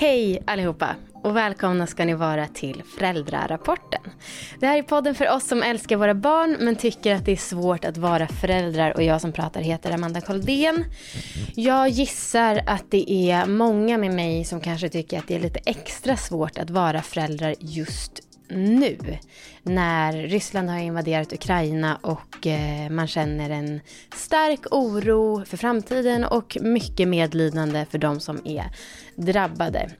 Hej allihopa och välkomna ska ni vara till Föräldrarapporten. Det här är podden för oss som älskar våra barn men tycker att det är svårt att vara föräldrar och jag som pratar heter Amanda Koldén. Jag gissar att det är många med mig som kanske tycker att det är lite extra svårt att vara föräldrar just nu när Ryssland har invaderat Ukraina och eh, man känner en stark oro för framtiden och mycket medlidande för de som är drabbade.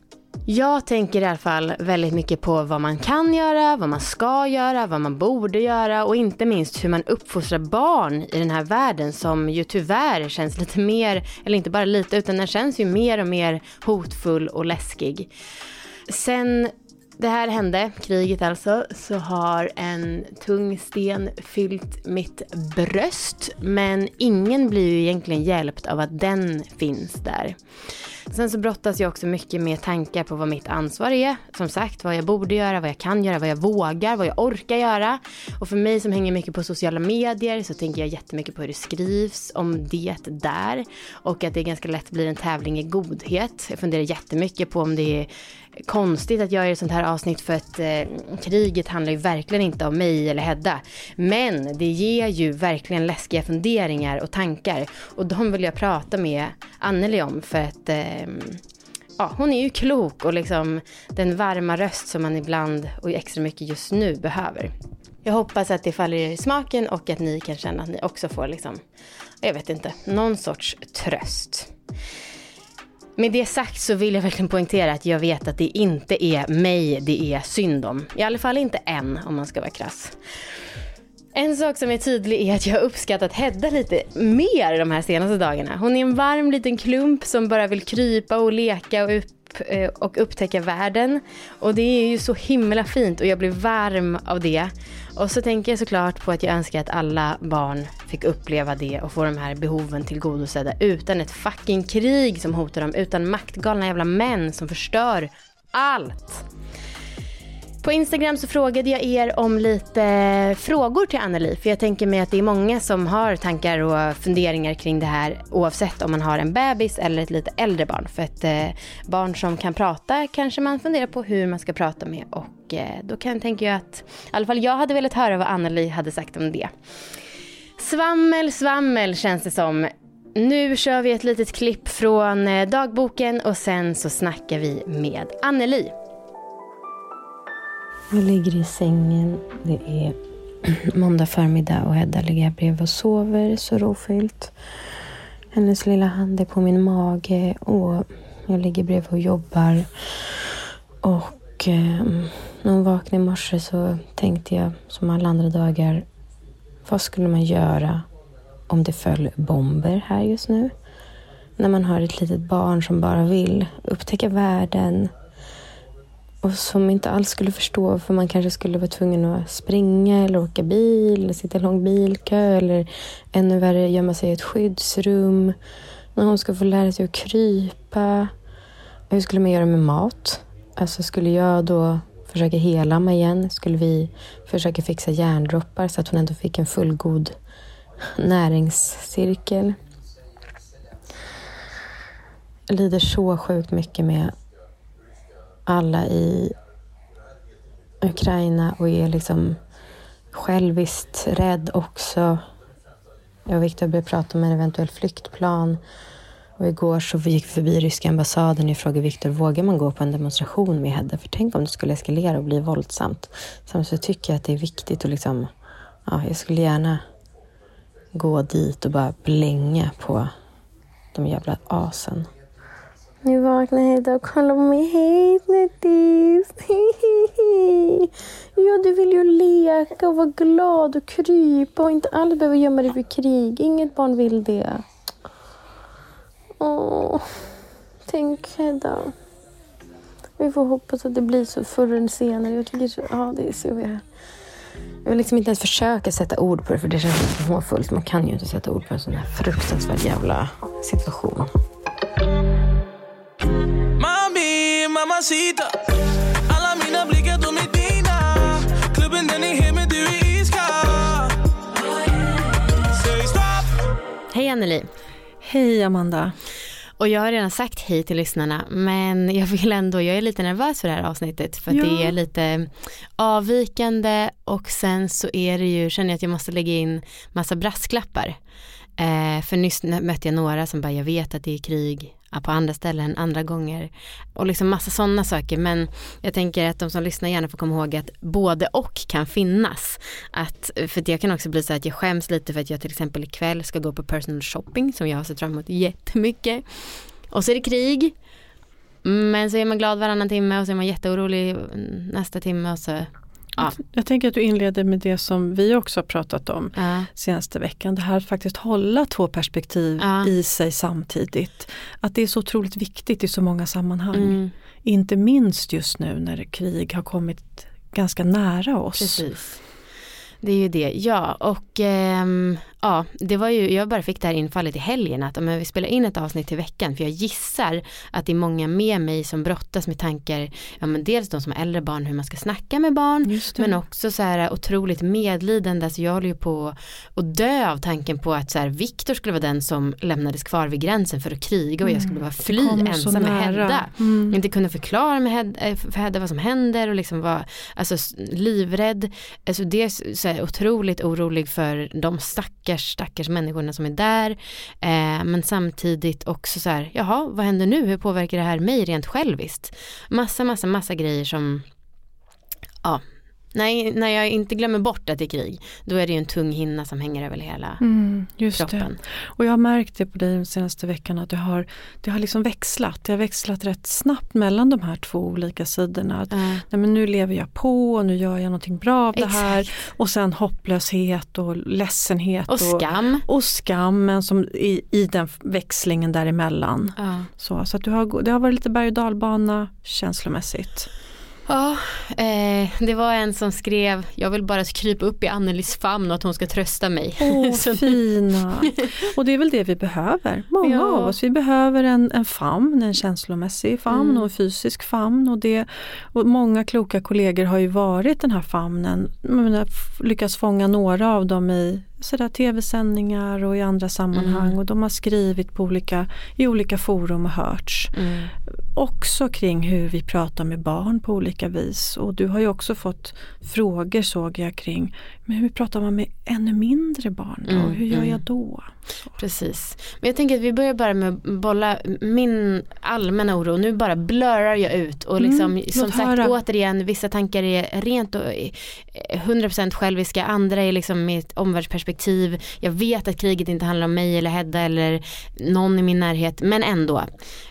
Jag tänker i alla fall väldigt mycket på vad man kan göra, vad man ska göra, vad man borde göra och inte minst hur man uppfostrar barn i den här världen som ju tyvärr känns lite mer, eller inte bara lite, utan den känns ju mer och mer hotfull och läskig. Sen det här hände, kriget alltså, så har en tung sten fyllt mitt bröst. Men ingen blir ju egentligen hjälpt av att den finns där. Sen så brottas jag också mycket med tankar på vad mitt ansvar är. Som sagt, vad jag borde göra, vad jag kan göra, vad jag vågar, vad jag orkar göra. Och för mig som hänger mycket på sociala medier så tänker jag jättemycket på hur det skrivs om det där. Och att det ganska lätt blir en tävling i godhet. Jag funderar jättemycket på om det är konstigt att jag gör ett sånt här avsnitt för att eh, kriget handlar ju verkligen inte om mig eller Hedda. Men det ger ju verkligen läskiga funderingar och tankar. Och de vill jag prata med Anneli om för att eh, Ehm, ja, hon är ju klok och liksom den varma röst som man ibland och extra mycket just nu behöver. Jag hoppas att det faller er i smaken och att ni kan känna att ni också får liksom, jag vet inte, någon sorts tröst. Med det sagt så vill jag verkligen poängtera att jag vet att det inte är mig det är synd om. I alla fall inte än om man ska vara krass. En sak som är tydlig är att jag har uppskattat Hedda lite mer de här senaste dagarna. Hon är en varm liten klump som bara vill krypa och leka och, upp, eh, och upptäcka världen. Och det är ju så himla fint och jag blir varm av det. Och så tänker jag såklart på att jag önskar att alla barn fick uppleva det och få de här behoven tillgodosedda utan ett fucking krig som hotar dem, utan maktgalna jävla män som förstör allt. På Instagram så frågade jag er om lite frågor till Anneli. För jag tänker mig att det är många som har tankar och funderingar kring det här oavsett om man har en bebis eller ett lite äldre barn. För ett eh, barn som kan prata kanske man funderar på hur man ska prata med. Och eh, då kan tänker jag att i alla fall jag hade velat höra vad Anneli hade sagt om det. Svammel, svammel känns det som. Nu kör vi ett litet klipp från eh, dagboken och sen så snackar vi med Anneli. Jag ligger i sängen. Det är måndag förmiddag och Hedda ligger här bredvid och sover så rofyllt. Hennes lilla hand är på min mage och jag ligger bredvid och jobbar. Och eh, när hon vaknade i morse så tänkte jag som alla andra dagar. Vad skulle man göra om det föll bomber här just nu? När man har ett litet barn som bara vill upptäcka världen, och som inte alls skulle förstå för man kanske skulle vara tvungen att springa eller åka bil eller sitta i lång bilkö eller ännu värre gömma sig i ett skyddsrum. När hon ska få lära sig att krypa. Hur skulle man göra med mat? Alltså skulle jag då försöka helamma igen? Skulle vi försöka fixa järndroppar så att hon ändå fick en fullgod näringscirkel? Jag lider så sjukt mycket med alla i Ukraina och är liksom själviskt rädd också. Jag och Viktor började prata om en eventuell flyktplan. Och igår så gick vi förbi ryska ambassaden och frågade Viktor, vågar man gå på en demonstration med Hedda? För tänk om det skulle eskalera och bli våldsamt. Samtidigt tycker jag att det är viktigt att liksom, ja, jag skulle gärna gå dit och bara blänga på de jävla asen. Nu vaknar Hedda och kollar på mig. Hej snuttis! Ja, du vill ju leka och vara glad och krypa och inte alls behöva gömma dig för krig. Inget barn vill det. Åh, tänk Hedda. Vi får hoppas att det blir så förr eller senare. Jag tycker så, ja, det är så jag... Jag vill liksom inte ens försöka sätta ord på det för det känns så hånfullt. Man kan ju inte sätta ord på en sån här fruktansvärd jävla situation. Mamacita Alla mina blickar de är dina Klubben den är het men du är iskall Säg stopp! Hej Anneli. Hej Amanda. Och jag har redan sagt hej till lyssnarna men jag vill ändå, jag är lite nervös för det här avsnittet för Ja. det är lite avvikande och sen så är det ju, känner jag att jag måste lägga in massa brasklappar. Eh, för nyss mötte jag några som bara, jag vet att det är krig på andra ställen andra gånger. Och liksom massa sådana saker. Men jag tänker att de som lyssnar gärna får komma ihåg att både och kan finnas. Att, för det kan också bli så att jag skäms lite för att jag till exempel ikväll ska gå på personal shopping som jag har sett fram emot jättemycket. Och så är det krig. Men så är man glad varannan timme och så är man jätteorolig nästa timme och så. Ja. Jag tänker att du inleder med det som vi också har pratat om Ja, senaste veckan. Det här att faktiskt hålla två perspektiv Ja. i sig samtidigt. Att det är så otroligt viktigt i så många sammanhang. mm, Inte minst just nu när krig har kommit ganska nära oss. precis. Det är ju det, ja och ehm, ja det var ju, jag bara fick det här infallet i helgen att men vi spelar in ett avsnitt till veckan för jag gissar att det är många med mig som brottas med tankar, ja men dels de som har äldre barn hur man ska snacka med barn men också så här otroligt medlidande, så jag håller ju på att dö av tanken på att så här Viktor skulle vara den som lämnades kvar vid gränsen för att kriga och jag skulle bara fly Mm. kommer så ensam med. Hedda. Mm. Inte kunna förklara med Hed, eh, för Hedda vad som händer och liksom vara alltså, livrädd. Alltså det är så här, otroligt orolig för de stackars, stackars människorna som är där. Eh, men samtidigt också så här, jaha vad händer nu? Hur påverkar det här mig rent själviskt? Massa, massa, massa grejer som, ja, Nej, när jag inte glömmer bort att det är krig, då är det ju en tung hinna som hänger över hela Mm, just det. kroppen. Och jag har märkt det på dig den senaste veckan att det har, det har liksom växlat. Det har växlat rätt snabbt mellan de här två olika sidorna. Att, Eh, nej, men nu lever jag på och nu gör jag någonting bra av det här. exakt. Och sen hopplöshet och ledsenhet. Och skam. och skammen som i, i den växlingen däremellan. Ja. Så, så att du har, det har varit lite berg och dalbana känslomässigt. Ja, eh, det var en som skrev, jag vill bara krypa upp i Annelies famn och att hon ska trösta mig. Åh, Så- fina! Och det är väl det vi behöver. Många Ja. av oss. Vi behöver en, en famn, en känslomässig famn Mm. och en fysisk famn. Och, det, och många kloka kollegor har ju varit den här famnen. Lyckats fånga några av dem i sådär tv-sändningar och i andra sammanhang. Mm. Och de har skrivit på olika, i olika forum och hörts. Mm. Också kring hur vi pratar med barn på olika vis. Och du har ju också fått frågor såg jag kring men hur pratar man med ännu mindre barn då? Mm, hur gör mm. jag då? Precis. Men jag tänker att vi börjar bara med att bolla min allmänna oro. Nu bara blurrar jag ut och liksom Mm, som låt sagt höra. återigen vissa tankar är rent och eh, 100% själviska, andra är liksom med ett omvärldsperspektiv. Jag vet att kriget inte handlar om mig eller Hedda eller någon i min närhet men ändå.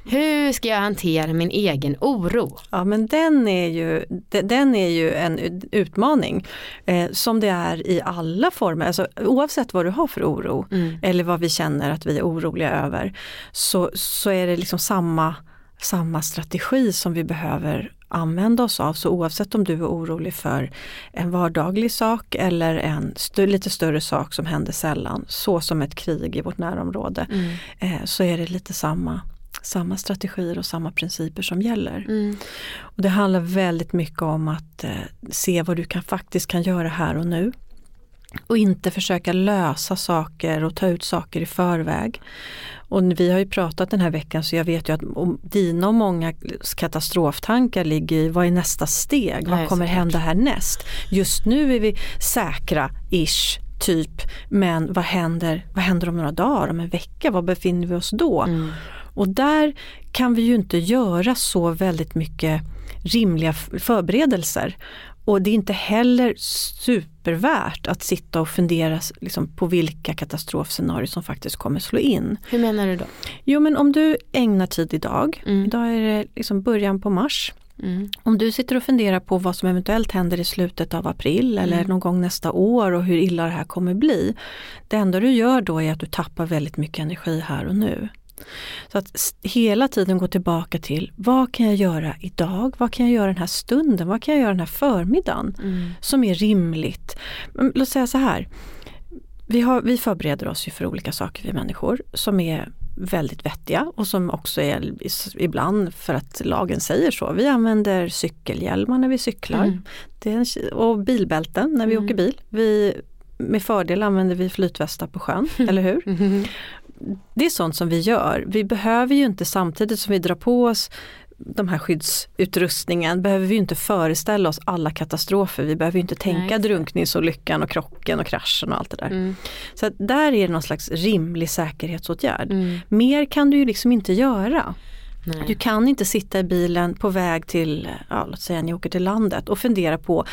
Hur ska jag hantera min egen oro? Ja men den är ju, de- den är ju en utmaning eh, som det är i alla former, alltså, oavsett vad du har för oro Mm. eller vad vi känner att vi är oroliga över så, så är det liksom samma, samma strategi som vi behöver använda oss av. Så oavsett om du är orolig för en vardaglig sak eller en st- lite större sak som händer sällan, så som ett krig i vårt närområde, Mm. eh, så är det lite samma, samma strategier och samma principer som gäller. Mm. Och det handlar väldigt mycket om att eh, se vad du kan, faktiskt kan göra här och nu. Och inte försöka lösa saker och ta ut saker i förväg. Och vi har ju pratat den här veckan så jag vet ju att dina och många katastroftankar ligger i vad är nästa steg? Nej, vad kommer såklart. hända härnäst? Just nu är vi säkra, ish, typ. Men vad händer, vad händer om några dagar, om en vecka? Var befinner vi oss då? Mm. Och där kan vi ju inte göra så väldigt mycket rimliga förberedelser. Och det är inte heller supervärt att sitta och fundera liksom, på vilka katastrofscenarier som faktiskt kommer slå in. Hur menar du då? Jo men om du ägnar tid idag, Mm. idag är det liksom början på mars. Mm. Om du sitter och funderar på vad som eventuellt händer i slutet av april eller någon gång nästa år och hur illa det här kommer bli. Det enda du gör då är att du tappar väldigt mycket energi här och nu. Så att hela tiden gå tillbaka till vad kan jag göra idag? Vad kan jag göra den här stunden? Vad kan jag göra den här förmiddagen? Mm. Som är rimligt. Men Låt säga så här. Vi, har, vi förbereder oss ju för olika saker vi människor som är väldigt vettiga och som också är ibland för att lagen säger så. Vi använder cykelhjälmar när vi cyklar Mm. och bilbälten när vi Mm. åker bil. Vi, med fördel använder vi flytvästar på sjön, eller hur? Det är sånt som vi gör. Vi behöver ju inte samtidigt som vi drar på oss de här skyddsutrustningen behöver vi inte föreställa oss alla katastrofer. Vi behöver inte tänka Nej. drunkningsolyckan och krocken och kraschen och allt det där. Mm. Så där är det någon slags rimlig säkerhetsåtgärd. Mm. Mer kan du ju liksom inte göra. Nej. Du kan inte sitta i bilen på väg till, ja, låt säga ni åker till landet och fundera på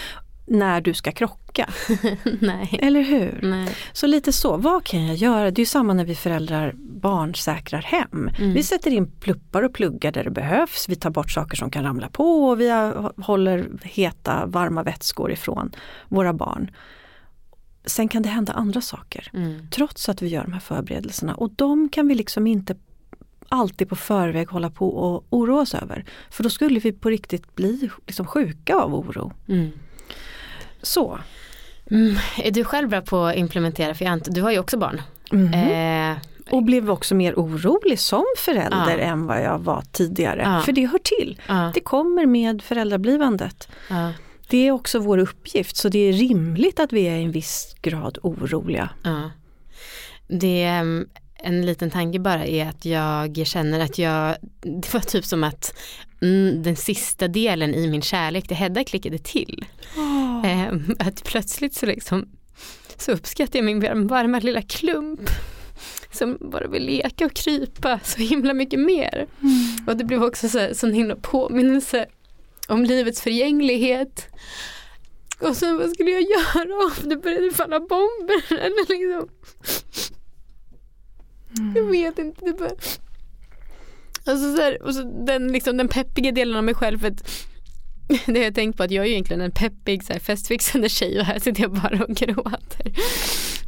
när du ska krocka. Nej. Eller hur? Nej. Så lite så, vad kan jag göra? Det är samma när vi föräldrar barnsäkrar hem. Mm. Vi sätter in pluppar och pluggar där det behövs. Vi tar bort saker som kan ramla på och vi håller heta varma vätskor ifrån våra barn. Sen kan det hända andra saker mm. trots att vi gör de här förberedelserna och de kan vi liksom inte alltid på förväg hålla på och oroa oss över. För då skulle vi på riktigt bli liksom sjuka av oro. Mm. Så. Mm. Är du själv bra på att implementera, för du har ju också barn. Mm. Eh, och blev också mer orolig som förälder ja. än vad jag var tidigare. Ja. För det hör till. Ja. Det kommer med föräldrablivandet. Det är också vår uppgift så det är rimligt att vi är i en viss grad oroliga. Det mm, en liten tanke bara är att jag känner att jag, det var typ som att mm, den sista delen i min kärlek till Hedda klickade till. Oh. Eh, att plötsligt så liksom så uppskattar jag min varma lilla klump som bara vill leka och krypa så himla mycket mer. Mm. Och det blev också så, sån himla påminnelse om livets förgänglighet. Och sen vad skulle jag göra om det började falla bomber? Eller liksom. Mm. Jag vet inte. Det bara... Alltså så här, och så den, liksom, den peppiga delen av mig själv. För att det har jag tänkt på att jag är egentligen en peppig så här, festfixande tjej och här sitter jag bara och gråter.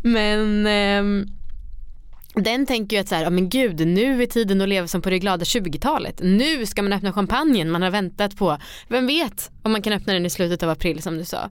Men eh, den tänker ju att så här, ja men gud nu är tiden att leva som på det glada 20-talet. Nu ska man öppna champagnen man har väntat på. Vem vet om man kan öppna den i slutet av april som du sa.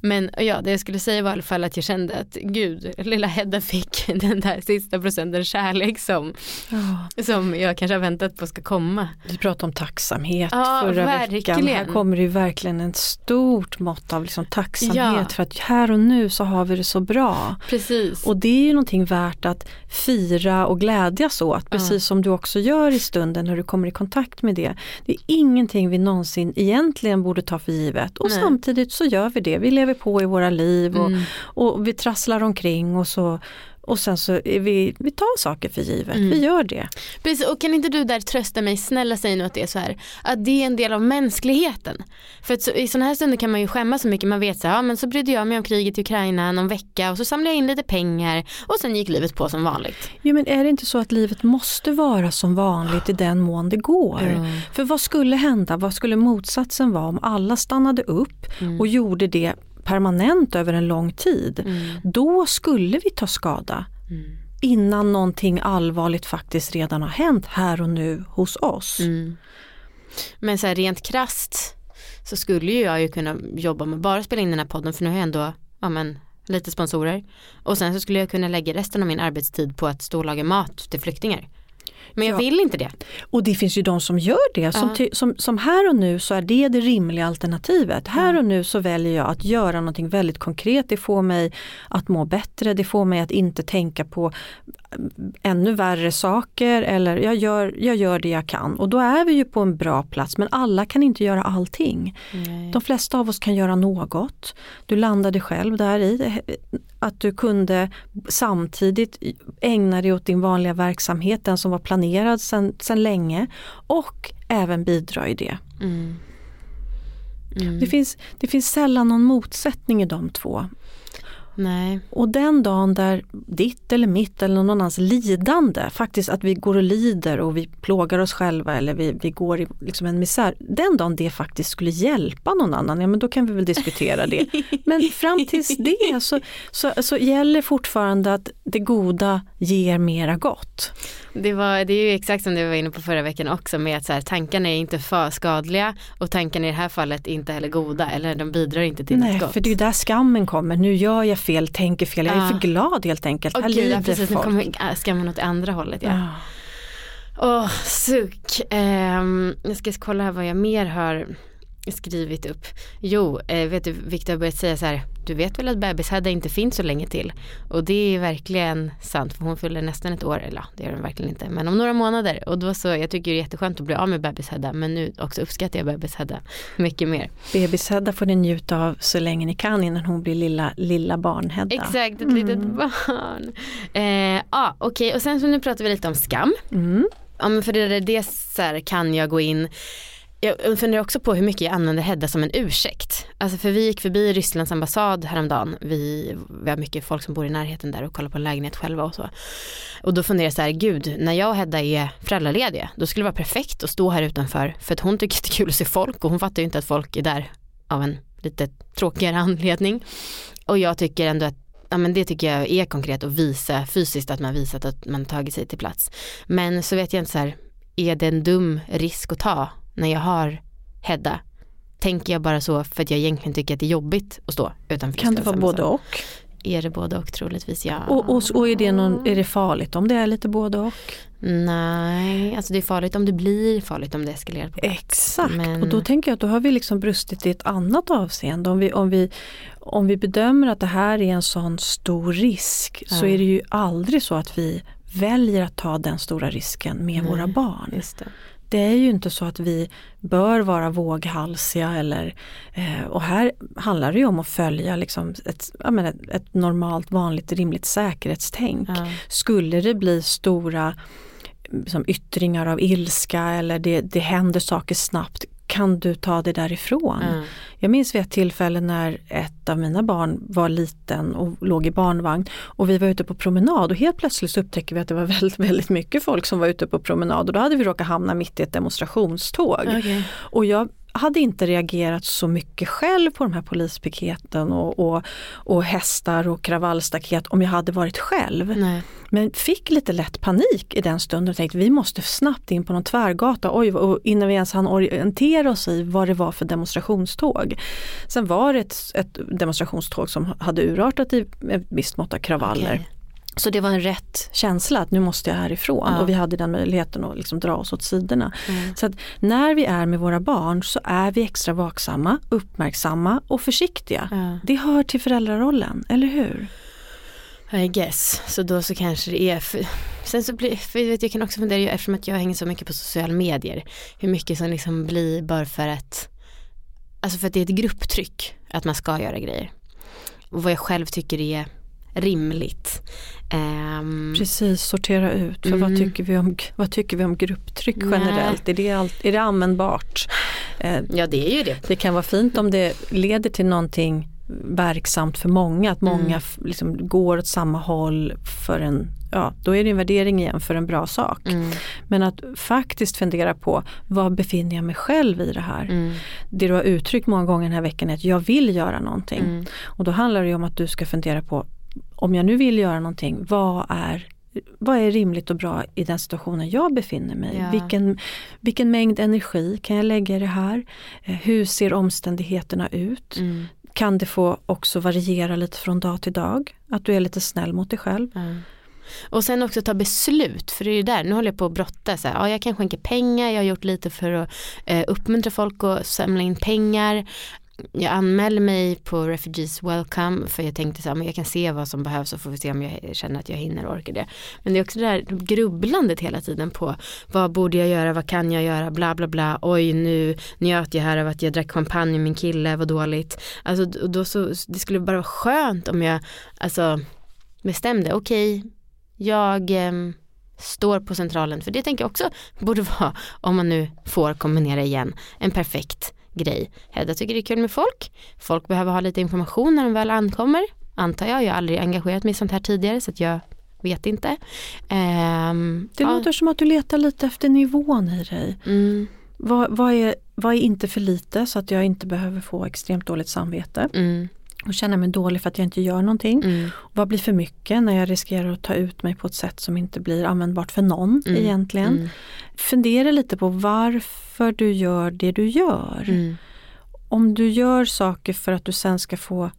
Men ja, det jag skulle säga var i alla fall att jag kände att gud, lilla Hedda fick den där sista procenten kärlek som, oh. som jag kanske har väntat på ska komma. Du pratade om tacksamhet ja, förra verkligen. veckan. Här kommer det ju verkligen ett stort mått av liksom tacksamhet ja. för att här och nu så har vi det så bra. Precis. Och det är ju någonting värt att fira och glädjas åt, precis ja. som du också gör i stunden när du kommer i kontakt med det. Det är ingenting vi någonsin egentligen borde ta för givet och Nej. samtidigt så gör vi det. Vi lever på i våra liv och, mm. och vi trasslar omkring och så och sen så vi, vi tar saker för givet, mm. vi gör det. Precis, och kan inte du där trösta mig, snälla säg nu att det är så här, att det är en del av mänskligheten. För att så, i sådana här stunder kan man ju skämmas så mycket, man vet så här, ja men så brydde jag mig om kriget i Ukraina någon vecka och så samlade jag in lite pengar och sen gick livet på som vanligt. Jo men är det inte så att livet måste vara som vanligt i den mån det går? Mm. För vad skulle hända, vad skulle motsatsen vara om alla stannade upp mm. och gjorde det permanent över en lång tid, mm. då skulle vi ta skada. Mm. Innan någonting allvarligt faktiskt redan har hänt här och nu hos oss. Mm. Men så här, rent krast så skulle ju jag ju kunna jobba med bara spela in den här podden för nu har jag ändå ja, men, lite sponsorer. Och sen så skulle jag kunna lägga resten av min arbetstid på att stå och laga mat till flyktingar. Men jag ja. vill inte det. Och det finns ju de som gör det. Som, ja. som, som, här och nu så är det det rimliga alternativet. Här och nu så väljer jag att göra någonting väldigt konkret. Det får mig att må bättre. Det får mig att inte tänka på ännu värre saker eller jag gör, jag gör det jag kan. Och då är vi ju på en bra plats men alla kan inte göra allting. Nej. De flesta av oss kan göra något. Du landade själv där i att du kunde samtidigt ägna dig åt din vanliga verksamhet, den som var planerad sedan, länge och även bidra i det. Mm. Mm. Det, finns, det finns sällan någon motsättning i de två. Nej. Och den dagen där ditt eller mitt eller någon annans lidande, faktiskt att vi går och lider och vi plågar oss själva eller vi, vi går i liksom en misär. Den dagen det faktiskt skulle hjälpa någon annan, ja men då kan vi väl diskutera det. Men fram tills det så, så, så gäller fortfarande att det goda ger mera gott. Det, var, det är ju exakt som du var inne på förra veckan också med att så här, tankarna är inte för skadliga och tankarna i det här fallet inte heller goda eller de bidrar inte till Nej, något gott. för det är ju där skammen kommer. Nu gör jag fel, tänker fel, jag är för glad helt enkelt. Åh gud, ja, precis, nu kommer skammen åt andra hållet. Ja. Åh, oh, suck. Um, jag ska kolla här vad jag mer har skrivit upp. Jo, eh, vet du, Victor har börjat säga så här, du vet väl att bebishädda inte finns så länge till. Och det är verkligen sant, för hon fyller nästan ett år, eller ja, det gör hon verkligen inte, men om några månader. Och då så, jag tycker det är jätteskönt att bli av med bebishädda, men nu också uppskattar jag bebishädda mycket mer. Bebishädda får ni njuta av så länge ni kan innan hon blir lilla, lilla barnhädda. Exakt, ett litet barn. Eh, ja, okej, och sen så nu pratar vi lite om skam. Mm. Ja, men för det, det, det så här, kan jag gå in jag funderar också på hur mycket jag använder Hedda som en ursäkt. Alltså för vi gick förbi Rysslands ambassad häromdagen. Vi, vi har mycket folk som bor i närheten där och kollar på en lägenhet själva och så. Och då funderar jag så här, gud, när jag och Hedda är föräldralediga, då skulle det vara perfekt att stå här utanför. För att hon tycker det är kul att se folk och hon fattar ju inte att folk är där av en lite tråkigare anledning. Och jag tycker ändå att ja, men det tycker jag är konkret att visa fysiskt att man visat att man tagit sig till plats. Men så vet jag inte så här, är det en dum risk att ta när jag har Hedda? Tänker jag bara så för att jag egentligen tycker att det är jobbigt att stå utanför Kan det vara både och? Är det både och troligtvis ja. Och, och, och är, det någon, är det farligt om det är lite både och? Nej, alltså det är farligt om det blir farligt om det eskalerar på plats. Exakt, Men- och då tänker jag att då har vi liksom brustit i ett annat avseende. Om vi, om vi, om vi bedömer att det här är en sån stor risk så Ja. är det ju aldrig så att vi väljer att ta den stora risken med Nej, våra barn. Det. Är ju inte så att vi bör vara våghalsiga eller eh, och här handlar det ju om att följa liksom ett, menar, ett, ett normalt vanligt rimligt säkerhetstänk. Ja. Skulle det bli stora som yttringar av ilska eller det, det händer saker snabbt kan du ta det därifrån? Ja. Jag minns vid ett tillfälle när ett av mina barn var liten och låg i barnvagn och vi var ute på promenad och helt plötsligt upptäcker vi att det var väldigt, väldigt mycket folk som var ute på promenad och då hade vi råkat hamna mitt i ett demonstrationståg. Okej. Och jag hade inte reagerat så mycket själv på de här polispiketen och, och, och hästar och kravallstaket om jag hade varit själv. Nej. Men fick lite lätt panik i den stunden och tänkte vi måste snabbt in på någon tvärgata oj, och innan vi ens hann orientera oss i vad det var för demonstrationståg. Sen var det ett, ett demonstrationståg som hade urartat i ett visst mått av kravaller. Okej. Så det var en rätt känsla att nu måste jag härifrån Ja. och vi hade den möjligheten att liksom dra oss åt sidorna. Mm. Så att när vi är med våra barn så är vi extra vaksamma, uppmärksamma och försiktiga. Ja. Det hör till föräldrarollen, eller hur? I guess, så då så kanske det är, för, sen så blir, för jag, vet, jag kan också fundera, ju eftersom att jag hänger så mycket på sociala medier, hur mycket som liksom blir bara för att, alltså för att det är ett grupptryck att man ska göra grejer. Och vad jag själv tycker är rimligt. Ehm, Precis, sortera ut. För vad, Mm. tycker vi om, vad tycker vi om grupptryck Nej. generellt? Är det, allt, är det användbart? Eh, ja det är ju det. det kan vara fint om det leder till någonting verksamt för många, att många Mm. liksom går åt samma håll för en, ja då är det en värdering igen för en bra sak. Mm, Men att faktiskt fundera på vad befinner jag mig själv i det här? mm, Det du har uttryckt många gånger den här veckan är att jag vill göra någonting. mm, Och då handlar det om att du ska fundera på om jag nu vill göra någonting, vad är vad är rimligt och bra i den situationen jag befinner mig i? Ja. Vilken, vilken mängd energi kan jag lägga i det här? Eh, Hur ser omständigheterna ut? mm, Kan det få också variera lite från dag till dag? Att du är lite snäll mot dig själv. ja. Och sen också ta beslut, för det är ju där, nu håller jag på att brotta så här, ja jag kan skänka pengar, jag har gjort lite för att eh, uppmuntra folk att samla in pengar. Jag anmälde mig på Refugees Welcome för jag tänkte så här, men jag kan se vad som behövs och får vi se om jag känner att jag hinner och orkar det. Men det är också det här grubblandet hela tiden på vad borde jag göra, vad kan jag göra, bla bla bla, oj nu njöt jag här av att jag drack champagne med min kille, vad dåligt. Alltså då så, det skulle bara vara skönt om jag alltså bestämde, okej jag ehm, står på centralen, för det tänker jag också borde vara, om man nu får kombinera igen, en perfekt grej. Hedda tycker det är kul med folk, folk behöver ha lite information när de väl ankommer, antar jag, jag har aldrig engagerat mig i sånt här tidigare så att jag vet inte. Ehm, Det ja, låter som att du letar lite efter nivån i dig. mm, Vad, vad, är, vad är inte för lite så att jag inte behöver få extremt dåligt samvete? Mm, och känna mig dålig för att jag inte gör någonting. mm, Vad blir för mycket när jag riskerar att ta ut mig på ett sätt som inte blir användbart för någon Mm. egentligen. mm, Fundera lite på varför du gör det du gör. mm, Om du gör saker för att du sen ska få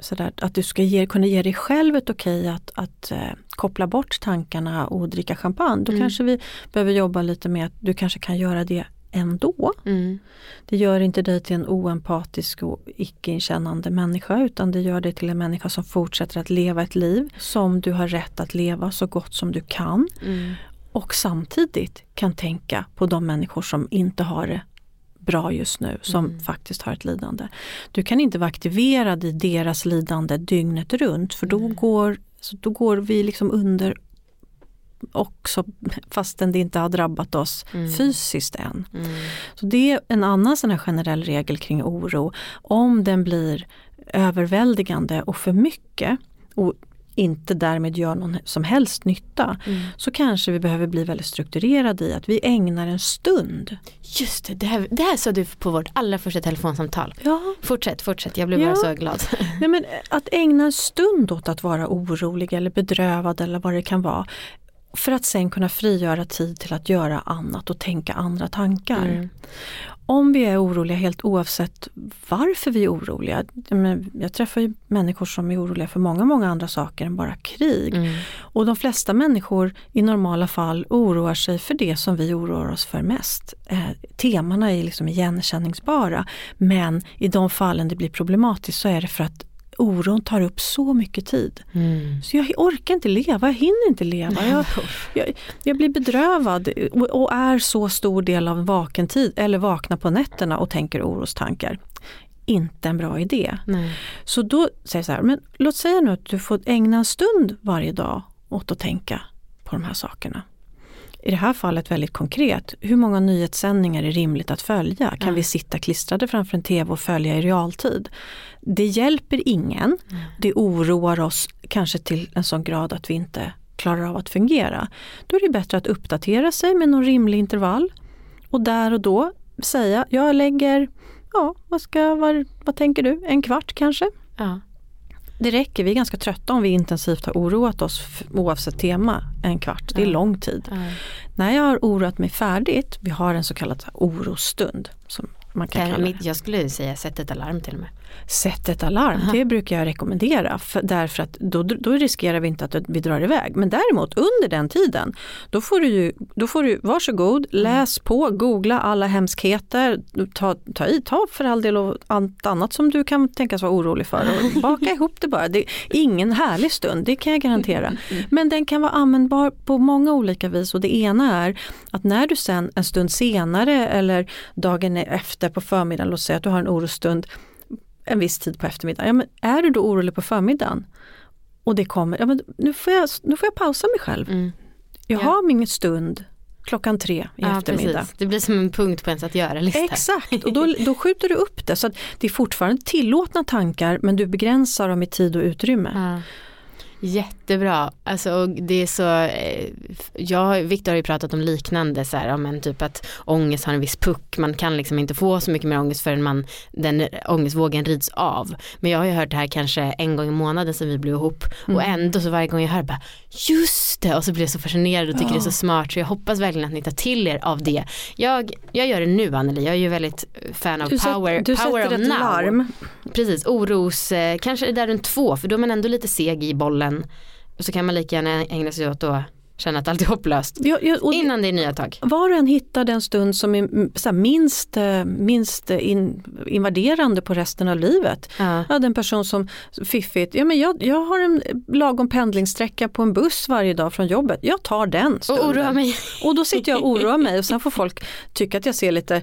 sådär, att du ska ge, kunna ge dig själv ett okej att, att eh, koppla bort tankarna och dricka champagne. Då Mm. kanske vi behöver jobba lite med att du kanske kan göra det ändå. Mm. Det gör inte dig till en oempatisk och icke-inkännande människa utan det gör dig till en människa som fortsätter att leva ett liv som du har rätt att leva så gott som du kan. Mm. Och samtidigt kan tänka på de människor som inte har det bra just nu, som Mm. faktiskt har ett lidande. Du kan inte vara aktiverad i deras lidande dygnet runt för då, går, så då går vi liksom under också fastän det inte har drabbat oss Mm. fysiskt än. Mm. Så det är en annan sån här generell regel kring oro. Om den blir överväldigande och för mycket och inte därmed gör någon som helst nytta Mm. så kanske vi behöver bli väldigt strukturerade i att vi ägnar en stund. Just det, det här, det här sa du på vårt allra första telefonsamtal. Ja, Fortsätt, fortsätt, jag blev Ja. bara så glad. nej men att ägna en stund åt att vara orolig eller bedrövad eller vad det kan vara. För att sen kunna frigöra tid till att göra annat och tänka andra tankar. Mm. Om vi är oroliga helt oavsett varför vi är oroliga. Jag, träffar ju människor som är oroliga för många, många andra saker än bara krig. Mm. Och de flesta människor i normala fall oroar sig för det som vi oroar oss för mest. Eh, temana är liksom igenkänningsbara men i de fallen det blir problematiskt så är det för att oron tar upp så mycket tid. Mm. Så jag orkar inte leva, jag hinner inte leva. Jag, jag, jag blir bedrövad och, och är så stor del av en vaken tid eller vaknar på nätterna och tänker orostankar. Inte en bra idé. Nej. Så då säger jag så här, men låt säga nu att du får ägna en stund varje dag åt att tänka på de här sakerna. I det här fallet väldigt konkret, hur många nyhetssändningar är rimligt att följa? Kan Mm. vi sitta klistrade framför en tv och följa i realtid? Det hjälper ingen. Det oroar oss kanske till en sån grad att vi inte klarar av att fungera. Då är det bättre att uppdatera sig med någon rimlig intervall och där och då säga, jag lägger, ja vad, ska, vad, vad tänker du, en kvart kanske? Ja. Det räcker, vi är ganska trötta om vi intensivt har oroat oss oavsett tema en kvart. Det är lång tid. Ja. När jag har oroat mig färdigt, vi har en så kallad orostund som man kan kalla det. jag skulle säga sätt ett alarm till och med. Sätt ett alarm, det brukar jag rekommendera för, därför att då, då riskerar vi inte att vi drar iväg. Men däremot under den tiden, då får du ju, då får du, varsågod, läs på, googla alla hemskheter, ta, ta i, ta för all del och allt annat som du kan tänkas vara orolig för och baka ihop det bara. Det är ingen härlig stund, det kan jag garantera. Men den kan vara användbar på många olika vis och det ena är att när du sen en stund senare eller dagen efter på förmiddagen, låt säga att du har en orostund en viss tid på eftermiddagen. Ja, men är du då orolig på förmiddagen och det kommer, ja, men nu, får jag, nu får jag pausa mig själv. Mm. Jag Ja. har min stund klockan tre i Ja, eftermiddag. precis. Det blir som en punkt på ens att göra-lista. Exakt, och då, då skjuter du upp det. Så att det är fortfarande tillåtna tankar men du begränsar dem i tid och utrymme. Ja. Jättebra, alltså och det är så, eh, jag och Viktor har ju pratat om liknande så här, men typ att ångest har en viss puck, man kan liksom inte få så mycket mer ångest förrän man, den ångestvågen rids av. Men jag har ju hört det här kanske en gång i månaden sedan vi blev ihop. Och ändå så varje gång jag hör bara just det och så blir jag så fascinerad och tycker det är så smart så jag hoppas verkligen att ni tar till er av det. Jag, jag gör det nu Anneli, jag är ju väldigt fan av Du, sätt- power, du power sätter of ett now. larm. Precis, oros, eh, kanske är där runt två för då är man ändå lite seg i bollen. Och så kan man lika gärna ägna sig åt att känna att allt är hopplöst. Ja, ja, och Innan det är nya tag. var och en hittar den stund som är mm, minst, eh, minst in, invaderande på resten av livet. Ja. Jag hade en person som fiffigt, ja men jag, jag har en lagom pendlingssträcka på en buss varje dag från jobbet. Jag tar den Och stunden. oroa mig. Och då sitter jag och oroar mig och sen får folk tycka att jag ser lite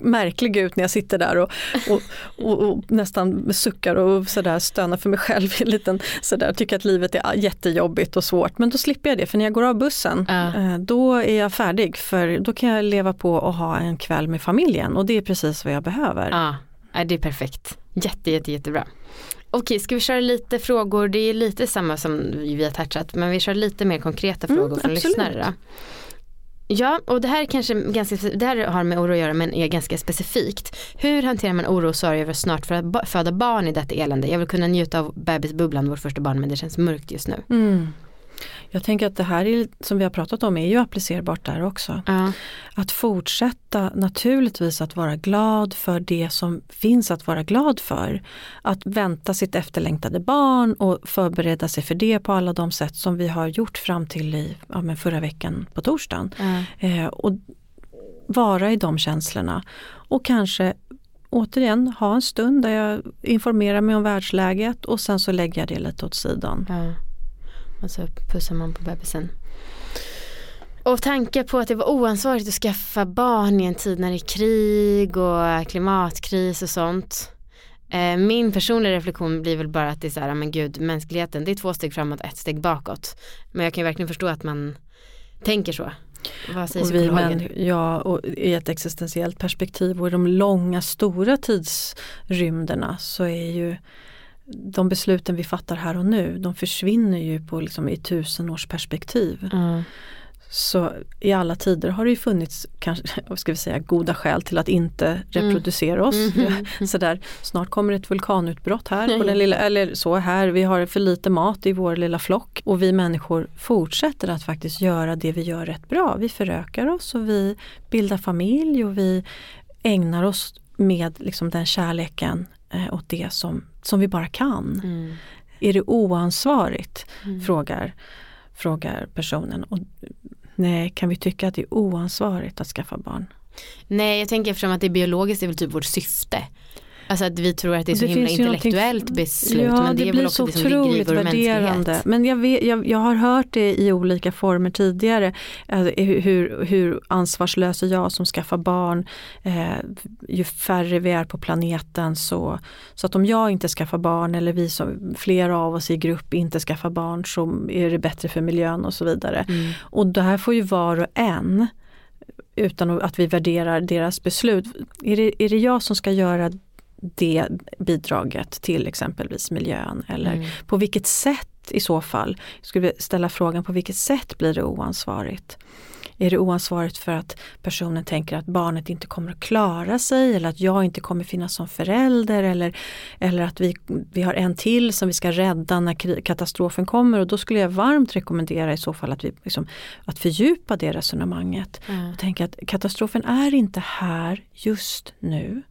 märklig ut när jag sitter där och, och, och, och nästan suckar och sådär stönar för mig själv. liten, sådär, tycker att livet är jättejobbigt och svårt. Men då slipper jag det för när jag går av bussen eh, då är jag färdig för då kan jag leva på och ha en kväll med familjen och det är precis vad jag behöver. Ja, ja, det är perfekt. Jätte, jätte, jättebra. Okej, ska vi köra lite frågor? Det är lite samma som vi har touchat, men vi kör lite mer konkreta Mm, frågor från absolut. lyssnare. Då. Ja, och det här kanske ganska, det här har med oro att göra men är ganska specifikt. Hur hanterar man oro och sorg över att snart föda ba- föda barn i detta elände? Jag vill kunna njuta av bebisbubblan, vårt första barn, men det känns mörkt just nu. Mm. Jag tänker att det här är, som vi har pratat om är ju applicerbart där också. Ja, Att fortsätta naturligtvis att vara glad för det som finns att vara glad för. Att vänta sitt efterlängtade barn och förbereda sig för det på alla de sätt som vi har gjort fram till i, ja, men förra veckan på torsdagen. ja, Eh, och vara i de känslorna och kanske återigen ha en stund där jag informerar mig om världsläget och sen så lägger jag det lite åt sidan. Ja. Och så pussar man på bebisen. Och tankar på att det var oansvarigt att skaffa barn i en tid när det är krig och klimatkris och sånt. Eh, min personliga reflektion blir väl bara att det är så här, men gud, mänskligheten, det är två steg framåt, ett steg bakåt. Men jag kan ju verkligen förstå att man tänker så. Vad säger och vi, men, ja, och i ett existentiellt perspektiv och i de långa stora tidsrymderna så är ju de besluten vi fattar här och nu, de försvinner ju på liksom i tusen års perspektiv. Mm. Så i alla tider har det ju funnits kanske, ska vi säga, goda skäl till att inte mm. reproducera mm. oss. Mm. Sådär, snart kommer ett vulkanutbrott här, på den lilla, eller så här, vi har för lite mat i vår lilla flock och vi människor fortsätter att faktiskt göra det vi gör rätt bra. Vi förökar oss och vi bildar familj och vi ägnar oss med liksom den kärleken eh, åt det som, som vi bara kan. Mm. Är det oansvarigt? Mm. Frågar, frågar personen. Och Nej, kan vi tycka att det är oansvarigt att skaffa barn? Nej, jag tänker eftersom att det är biologiskt, det är väl typ vårt syfte. Alltså att vi tror att det är så det himla intellektuellt beslut. Ja, men det, det blir så otroligt värderande. Men jag, vet, jag, jag, har hört det i olika former tidigare. Alltså, hur, hur ansvarslös är jag som skaffar barn. Eh, ju färre vi är på planeten så, så att om jag inte skaffar barn eller vi som, flera av oss i grupp inte skaffar barn så är det bättre för miljön och så vidare. Mm. Och det här får ju var och en utan att vi värderar deras beslut. Är det, är det jag som ska göra det bidraget till exempelvis miljön eller mm. på vilket sätt i så fall, skulle ställa frågan på vilket sätt blir det oansvarigt? Är det oansvarigt för att personen tänker att barnet inte kommer att klara sig eller att jag inte kommer finnas som förälder eller, eller att vi, vi har en till som vi ska rädda när katastrofen kommer och då skulle jag varmt rekommendera i så fall att, vi, liksom, att fördjupa det resonemanget. Mm. Och tänka att katastrofen är inte här just nu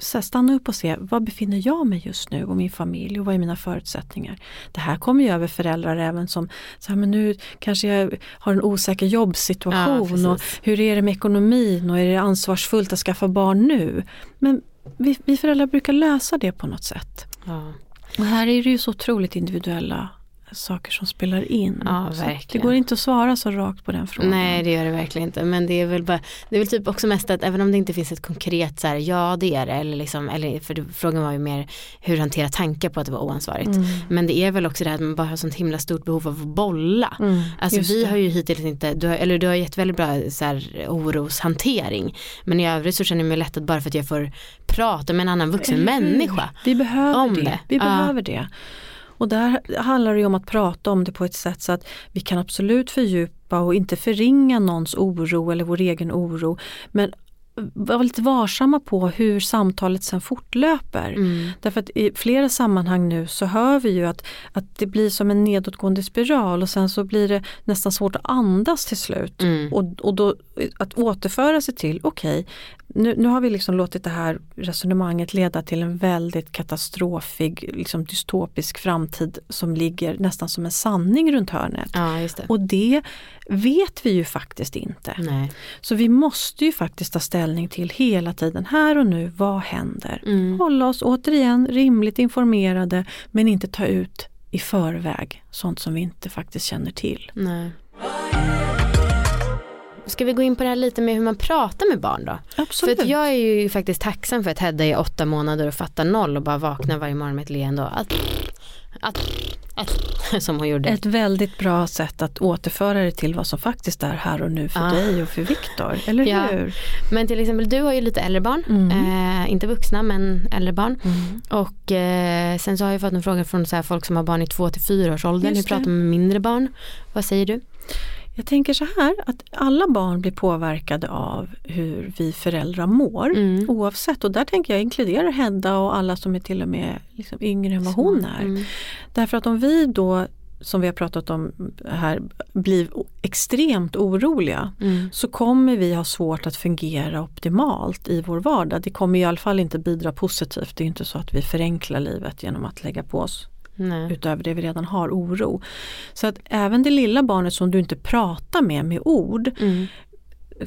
så stanna upp och se, var befinner jag mig just nu och min familj och vad är mina förutsättningar? Det här kommer ju över föräldrar även som, så här, men nu kanske jag har en osäker jobbsituation ja, och hur är det med ekonomin och är det ansvarsfullt att skaffa barn nu? Men vi, vi föräldrar brukar lösa det på något sätt. Ja. Och här är det ju så otroligt individuella saker som spelar in. Ja, det går inte att svara så rakt på den frågan. Nej det gör det verkligen inte. Men det är väl bara, det är väl typ också mest att även om det inte finns ett konkret så här, ja det är det. Eller liksom, eller, för frågan var ju mer hur hantera tankar på att det var oansvarigt. Mm. Men det är väl också det här att man bara har sånt himla stort behov av att bolla. Mm, alltså vi har ju hittills inte, du har, eller du har gett väldigt bra så här, oroshantering. Men i övrigt så känner jag mig lättad bara för att jag får prata med en annan vuxen mm. människa. Vi behöver det. det. Vi behöver det. Och där handlar det om att prata om det på ett sätt så att vi kan absolut fördjupa och inte förringa någons oro eller vår egen oro. Men vara lite varsamma på hur samtalet sen fortlöper. Mm. Därför att i flera sammanhang nu så hör vi ju att, att det blir som en nedåtgående spiral och sen så blir det nästan svårt att andas till slut. Mm. Och, och då att återföra sig till, okej, okay, nu, nu, har vi liksom låtit det här resonemanget leda till en väldigt katastrofig, liksom dystopisk framtid som ligger nästan som en sanning runt hörnet. Ja, det. Och det vet vi ju faktiskt inte. Nej. Så vi måste ju faktiskt ta ställning till hela tiden, här och nu, vad händer? Mm. Hålla oss återigen rimligt informerade men inte ta ut i förväg sånt som vi inte faktiskt känner till. Nej. Ska vi gå in på det här lite med hur man pratar med barn då? Absolut. För jag är ju faktiskt tacksam för att Hedda är åtta månader och fattar noll och bara vaknar varje morgon med ett leende och att, att, att, som hon gjorde. Ett väldigt bra sätt att återföra det till vad som faktiskt är här och nu för ah. dig och för Viktor, eller ja. hur? Men till exempel du har ju lite äldre barn, mm. eh, inte vuxna men äldre barn. Mm. Och eh, sen så har jag fått en fråga från så här, folk som har barn i två till fyra års åldern, hur pratar man med mindre barn? Vad säger du? Jag tänker så här att alla barn blir påverkade av hur vi föräldrar mår mm. oavsett och där tänker jag inkludera Hedda och alla som är till och med liksom yngre än vad hon är. Mm. Därför att om vi då som vi har pratat om här blir extremt oroliga mm. så kommer vi ha svårt att fungera optimalt i vår vardag. Det kommer i alla fall inte bidra positivt. Det är inte så att vi förenklar livet genom att lägga på oss Nej. utöver det vi redan har, oro. Så att även det lilla barnet som du inte pratar med med ord mm.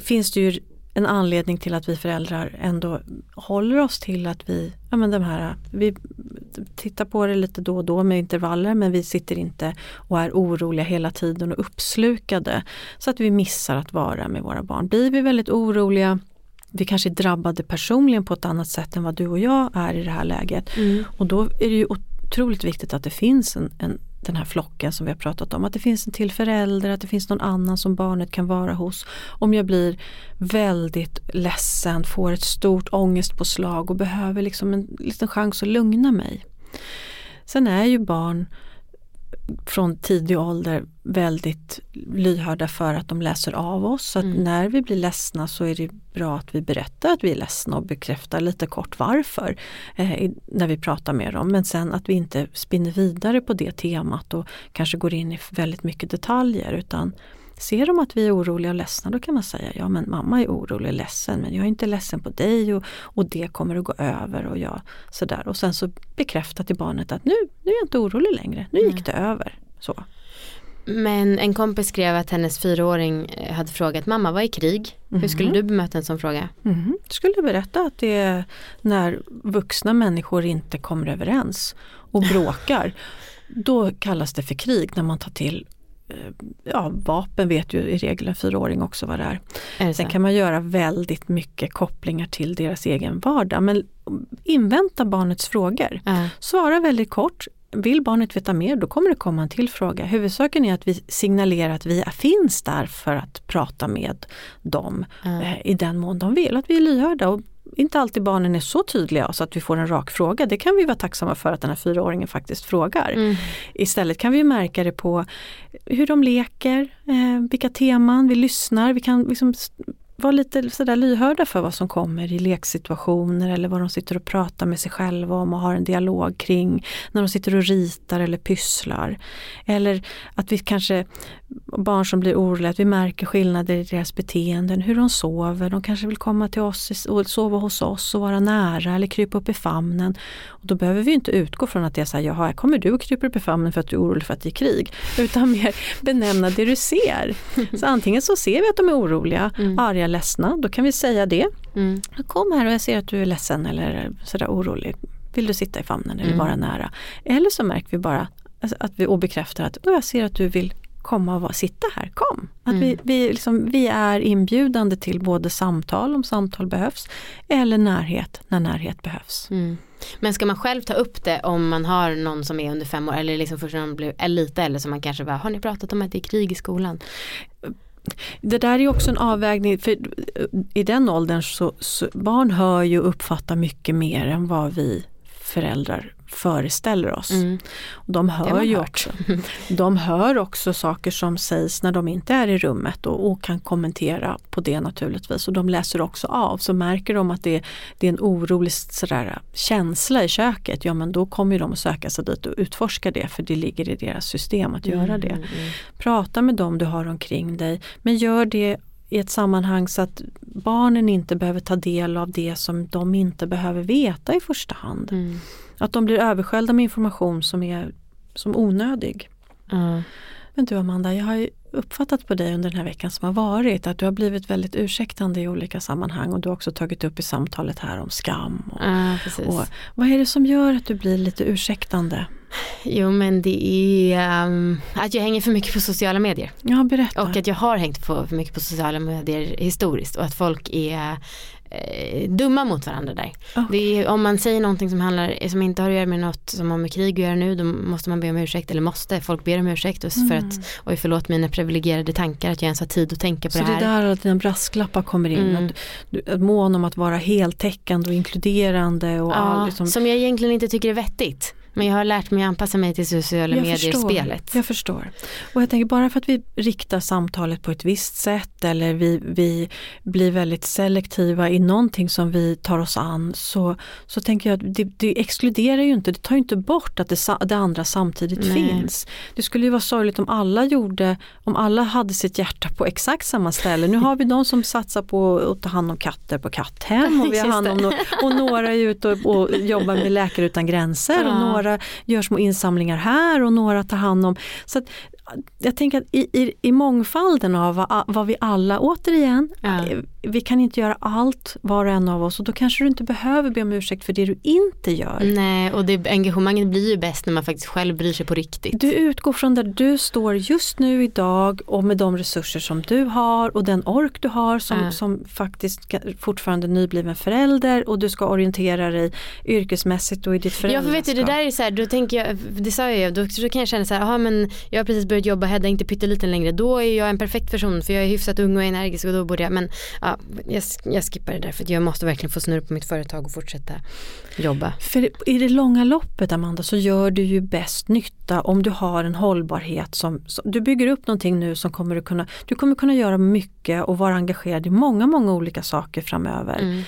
finns det ju en anledning till att vi föräldrar ändå håller oss till att vi, ja men de här, vi tittar på det lite då och då med intervaller men vi sitter inte och är oroliga hela tiden och uppslukade så att vi missar att vara med våra barn. Blir vi väldigt oroliga vi kanske är drabbade personligen på ett annat sätt än vad du och jag är i det här läget. Mm. Och då är det ju otroligt viktigt att det finns en, en, den här flocken som vi har pratat om. Att det finns en till förälder, att det finns någon annan som barnet kan vara hos. Om jag blir väldigt ledsen, får ett stort ångestpåslag och behöver liksom en liten chans att lugna mig. Sen är ju barn från tidig ålder väldigt lyhörda för att de läser av oss. Så mm. när vi blir ledsna så är det bra att vi berättar att vi är ledsna och bekräftar lite kort varför eh, när vi pratar med dem. Men sen att vi inte spinner vidare på det temat och kanske går in i väldigt mycket detaljer utan Ser de att vi är oroliga och ledsna då kan man säga ja men mamma är orolig och ledsen men jag är inte ledsen på dig och, och det kommer att gå över och jag sådär. Och sen så bekräfta till barnet att nu, nu är jag inte orolig längre, nu gick det över. Så. Men en kompis skrev att hennes fyraåring eh, hade frågat mamma vad är krig? Mm. Hur skulle mhm. du bemöta en sån fråga? Mm. Jag skulle berätta att det är när vuxna människor inte kommer överens och bråkar. Då kallas det för krig när man tar till ja, vapen vet ju i regel en fyraåring också vad det är. är det Sen kan man göra väldigt mycket kopplingar till deras egen vardag. Men invänta barnets frågor. Äh. Svara väldigt kort. Vill barnet veta mer då kommer det komma en till fråga. Huvudsaken är att vi signalerar att vi finns där för att prata med dem äh. i den mån de vill. Att vi är lyhörda och inte alltid barnen är så tydliga så att vi får en rak fråga. Det kan vi vara tacksamma för att den här fyraåringen faktiskt frågar. Mm. Istället kan vi märka det på hur de leker, eh, vilka teman vi lyssnar. Vi kan liksom vara lite sådär lyhörda för vad som kommer i leksituationer eller vad de sitter och pratar med sig själva om och har en dialog kring när de sitter och ritar eller pysslar. Eller att vi kanske, barn som blir oroliga, att vi märker skillnader i deras beteenden, hur de sover. De kanske vill komma till oss och sova hos oss och vara nära eller krypa upp i famnen. Och då behöver vi inte utgå från att det är så här, jaha, här kommer du och kryper upp i famnen för att du är orolig för att det är krig. Utan mer benämna det du ser. Så antingen så ser vi att de är oroliga, mm. arga arga, ledsna, då kan vi säga det. Mm. Kom här och jag ser att du är ledsen eller sådär orolig. Vill du sitta i famnen eller mm. vara nära? Eller så märker vi bara alltså, att vi bekräftar att jag ser att du vill komma och vara, sitta här, kom. Att mm. vi, vi, liksom, vi är inbjudande till både samtal om samtal behövs eller närhet när närhet behövs. Mm. Men ska man själv ta upp det om man har någon som är under fem år eller liksom först när man blir lite eller som man kanske bara, har ni pratat om att det är krig i skolan? Det där är också en avvägning, för i den åldern så, så barn hör ju och uppfattar mycket mer än vad vi föräldrar föreställer oss. Mm. De hör ju också, de hör också saker som sägs när de inte är i rummet och, och, kan kommentera på det naturligtvis. Och de läser också av, så märker de att det, det är en orolig sådär, känsla i köket, ja men då kommer de att söka sig dit och utforska det för det ligger i deras system att göra mm, det. Mm, mm. Prata med dem du har omkring dig, men gör det i ett sammanhang så att barnen inte behöver ta del av det som de inte behöver veta i första hand. Mm. Att de blir översköljda med information som är som onödig. Mm. Men du Amanda, jag har uppfattat på dig under den här veckan som har varit att du har blivit väldigt ursäktande i olika sammanhang och du har också tagit upp i samtalet här om skam. Och, mm, och vad är det som gör att du blir lite ursäktande? Jo men det är um, att jag hänger för mycket på sociala medier. Ja, berätta. Och att jag har hängt på för mycket på sociala medier historiskt och att folk är eh, dumma mot varandra där. Okay. Är, om man säger någonting som, handlar, som inte har att göra med något som har med krig att göra nu då måste man be om ursäkt eller måste, folk ber om ursäkt mm. för att oj förlåt mina privilegierade tankar att jag ens har tid att tänka på Så det här. Så det är där att dina brasklappar kommer in, mm. att är mån om att vara heltäckande och inkluderande. Och ja, all, liksom... Som jag egentligen inte tycker är vettigt. Men jag har lärt mig att anpassa mig till sociala medier-spelet. Jag förstår. Och jag tänker bara för att vi riktar samtalet på ett visst sätt eller vi, vi blir väldigt selektiva i någonting som vi tar oss an så, så tänker jag att det, det exkluderar ju inte, det tar ju inte bort att det, det andra samtidigt Nej. finns. Det skulle ju vara sorgligt om alla gjorde, om alla hade sitt hjärta på exakt samma ställe. Nu har vi de som satsar på att ta hand om katter på katthem och vi har hand om och några är ute och, och jobbar med Läkare utan gränser och några några gör små insamlingar här och några tar hand om. Så jag tänker att i, i, i mångfalden av vad, vad vi alla, återigen, Ja. eh, vi kan inte göra allt var och en av oss och då kanske du inte behöver be om ursäkt för det du inte gör. Nej, och det, engagemanget blir ju bäst när man faktiskt själv bryr sig på riktigt. Du utgår från där du står just nu idag och med de resurser som du har och den ork du har som, Ja. som faktiskt fortfarande nybliven förälder och du ska orientera dig yrkesmässigt och i ditt Ja föräldraskap. för vet du det där är så här, då tänker jag, det sa jag ju, då, då kan jag känna så här, aha, men jag har precis börjat jobba, Hedda är inte pytteliten längre, då är jag en perfekt person för jag är hyfsat ung och energisk och då borde jag, men ja, jag, jag skippar det där för jag måste verkligen få snurr på mitt företag och fortsätta jobba. För i det långa loppet Amanda så gör du ju bäst nytta om du har en hållbarhet som, som du bygger upp någonting nu som kommer att kunna, du kommer kunna göra mycket och vara engagerad i många, många olika saker framöver. Mm.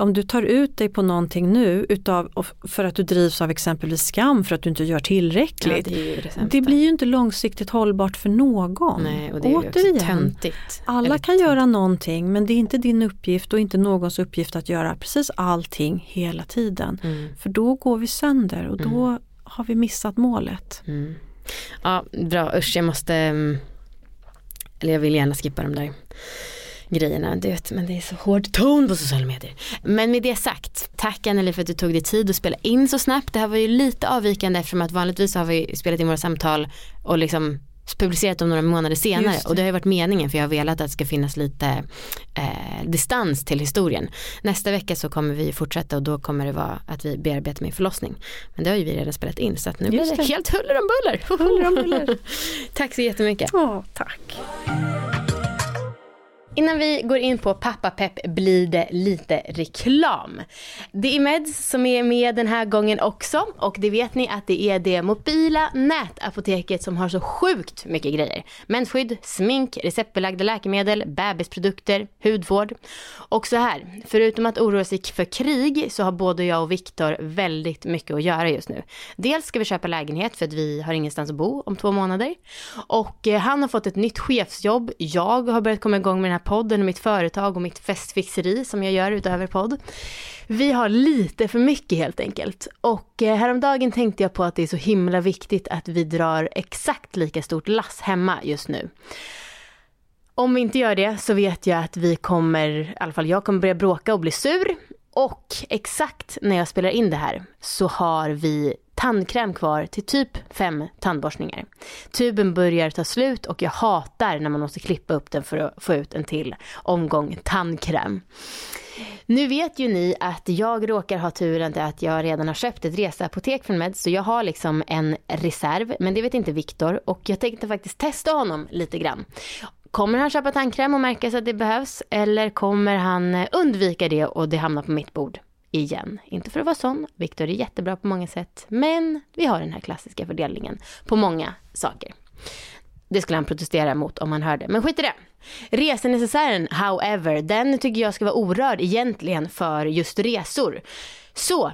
Om du tar ut dig på någonting nu utav, för att du drivs av exempelvis skam för att du inte gör Ja, tillräckligt. det är ju det det blir ju inte långsiktigt hållbart för någon. Nej, och det är Återigen, töntigt. alla kan göra någonting men det är inte din uppgift och inte någons uppgift att göra precis allting hela tiden. Mm. För då går vi sönder och då har vi missat målet. Mm. Ja, bra. Usch, jag måste... mm, Eller jag vill gärna skippa de där grejerna. Du vet, men det är så hård ton på sociala medier. Men med det sagt, tack Anneli för att du tog dig tid att spela in så snabbt. Det här var ju lite avvikande eftersom att vanligtvis har vi spelat in våra samtal och liksom publicerat dem några månader senare det. och det har ju varit meningen för jag har velat att det ska finnas lite eh, distans till historien. Nästa vecka så kommer vi fortsätta och då kommer det vara att vi bearbetar min förlossning. Men det har ju vi redan spelat in så att nu blir Just det det. helt huller om buller. Huller om buller. Tack så jättemycket. Åh, tack. Innan vi går in på pappapepp blir det lite reklam. Det är Meds som är med den här gången också och det vet ni att det är det mobila nätapoteket som har så sjukt mycket grejer. Mensskydd, smink, receptbelagda läkemedel, bebisprodukter, hudvård. Och så här, förutom att oroa sig för krig så har både jag och Viktor väldigt mycket att göra just nu. Dels ska vi köpa lägenhet för att vi har ingenstans att bo om två månader. Och eh, han har fått ett nytt chefsjobb. Jag har börjat komma igång med den här podden och mitt företag och mitt festfixeri som jag gör utöver podd. Vi har lite för mycket helt enkelt. Och eh, häromdagen tänkte jag på att det är så himla viktigt att vi drar exakt lika stort lass hemma just nu. Om vi inte gör det så vet jag att vi kommer, i alla fall jag kommer börja bråka och bli sur. Och exakt när jag spelar in det här så har vi tandkräm kvar till typ fem tandborstningar. Tuben börjar ta slut och jag hatar när man måste klippa upp den för att få ut en till omgång tandkräm. Nu vet ju ni att jag råkar ha turen till att jag redan har köpt ett reseapotek från Med så jag har liksom en reserv men det vet inte Viktor och jag tänkte faktiskt testa honom lite grann. Kommer han köpa tandkräm och märka så att det behövs eller kommer han undvika det och det hamnar på mitt bord igen? Inte för att vara sån, Viktor är jättebra på många sätt men vi har den här klassiska fördelningen på många saker. Det skulle han protestera mot om han hörde. Men skit i det. Resenecessären, however, den tycker jag ska vara orörd egentligen för just resor. Så,